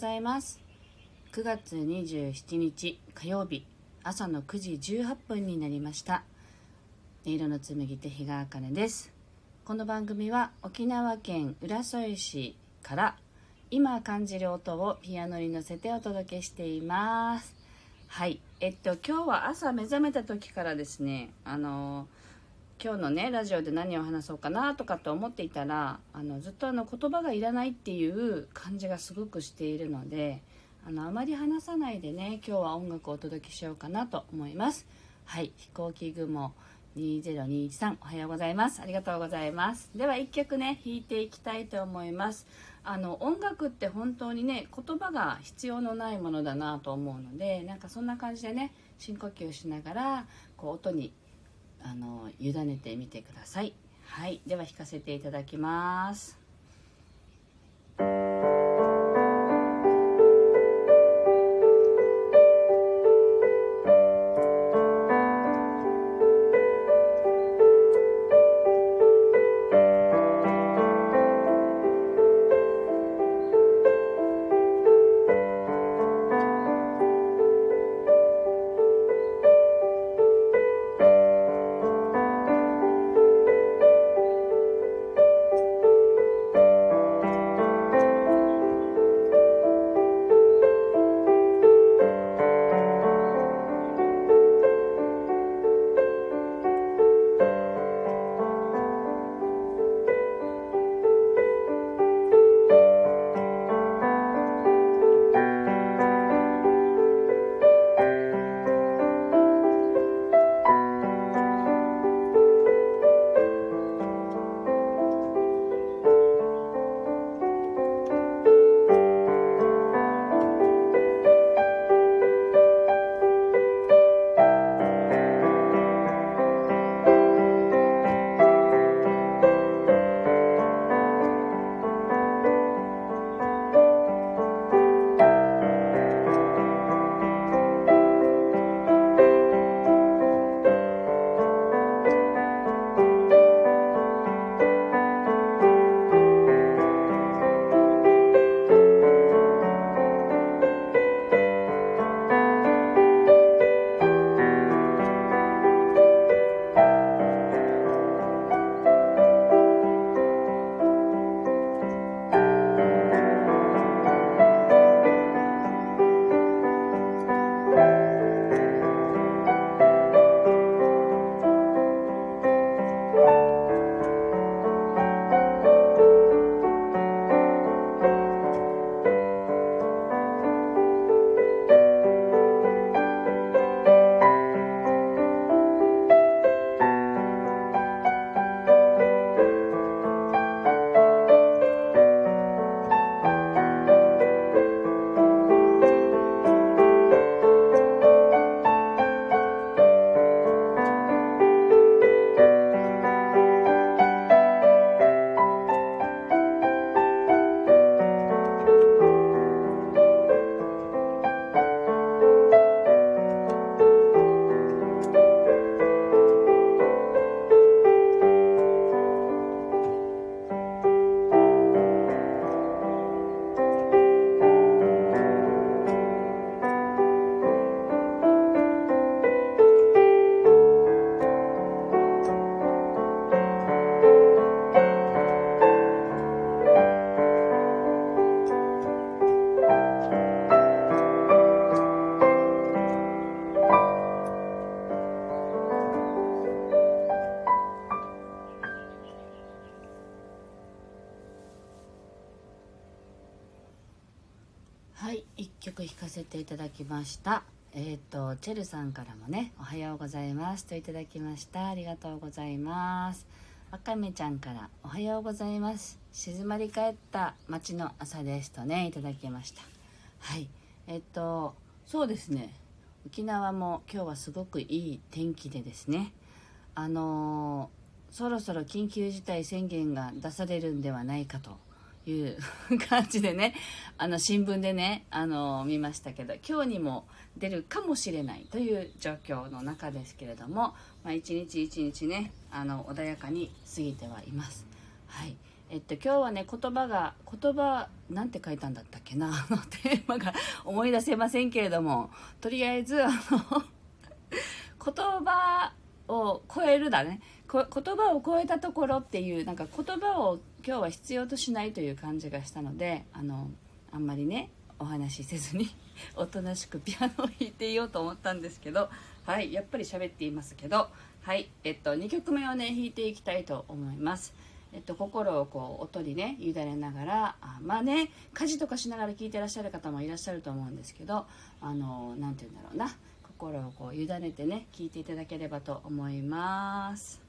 おはようございます。9月27日火曜日朝の9時18分になりました。音色の紡手日川茜です。この番組は沖縄県浦添市から今感じる音をピアノに乗せてお届けしています。はい。えっと今日は朝目覚めた時からですねあの今日のねラジオで何を話そうかなとかって思っていたらあのずっとあの言葉がいらないっていう感じがすごくしているのであのあまり話さないでね今日は音楽をお届けしようかなと思います。はい飛行機雲2023おはようございます。ありがとうございます。では1曲ね弾いていきたいと思います。あの音楽って本当にね言葉が必要のないものだなと思うのでなんかそんな感じでね深呼吸しながらこう音にあの委ねてみてください。はい。では弾かせていただきます。はい1曲弾かせていただきました。えっ、ー、とチェルさんからもね「おはようございます」といただきました。ありがとうございます。わかめちゃんから「おはようございます。静まり返った街の朝です」とねいただきました。はいえっ、ー、とそうですね。沖縄も今日はすごくいい天気でですね。あのー、そろそろ緊急事態宣言が出されるんではないかという感じでね、あの、新聞でね、あの、見ましたけど、今日にも出るかもしれないという状況の中ですけれども、まあ、一日一日ね、あの、穏やかに過ぎてはいます。はい。えっと、今日はね言葉が言葉なんて書いたんだったっけなあのテーマが思い出せませんけれどもとりあえずあの言葉を超えるだね言葉を超えたところっていうなんか言葉を今日は必要としないという感じがしたのであのあんまりねお話しせずに おとなしくピアノを弾いていようと思ったんですけどはいやっぱり喋っていますけどはいえっと2曲目をね弾いていきたいと思いますえっと、心をこう音にね委ねながらあまあね家事とかしながら聴いてらっしゃる方もいらっしゃると思うんですけどあの何て言うんだろうな心をこう委ねてね聴いていただければと思います。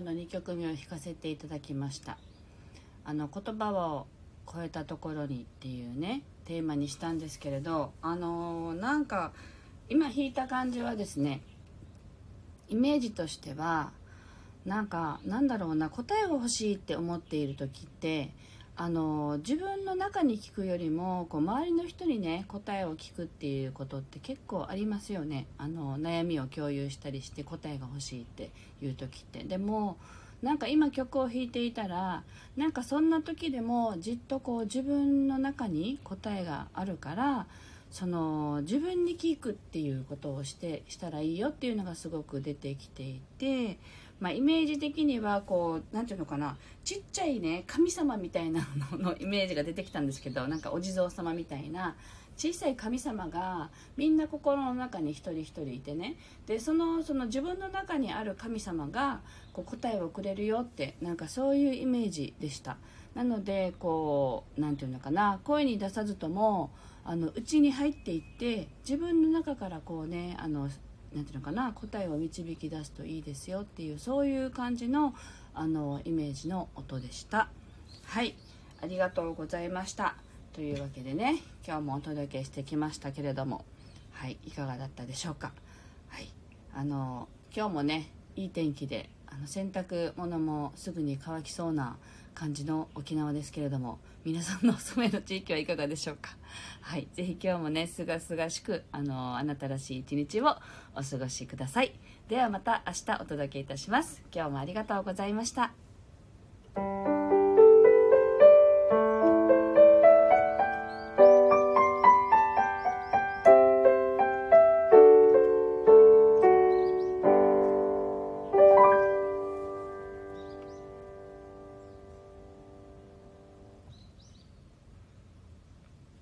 今日の2曲目を弾かせていただきました。あの言葉を超えたところにっていうねテーマにしたんですけれどあのー、なんか今弾いた感じはですねイメージとしてはなんかなんだろうな答えが欲しいって思っている時ってあの自分の中に聞くよりもこう周りの人にね答えを聞くっていうことって結構ありますよね。あの悩みを共有したりして答えが欲しいっていう時って。でもなんか今曲を弾いていたらなんかそんな時でもじっとこう自分の中に答えがあるからその自分に聞くっていうことをしてしたらいいよっていうのがすごく出てきていてまあ、イメージ的にはこう何ていうのかな。ちっちゃいね神様みたいなのの イメージが出てきたんですけどなんかお地蔵様みたいな。小さい神様がみんな心の中に一人一人いてね。でそのその自分の中にある神様がこう答えをくれるよってなんかそういうイメージでした。なのでこう何て言うのかな。声に出さずともあの内に入っていって自分の中からこうねあの何て言うのかな答えを導き出すといいですよっていうそういう感じのあのイメージの音でした。はい。ありがとうございました。というわけでね今日もお届けしてきましたけれども。はい。いかがだったでしょうか。はい。あの今日もねいい天気での洗濯物もすぐに乾きそうな感じの沖縄ですけれども皆さんのお住まいの地域はいかがでしょうか？はいぜひ今日もねすがすがしくあのあなたらしい一日をお過ごしください。ではまた明日お届けいたします。今日もありがとうございました。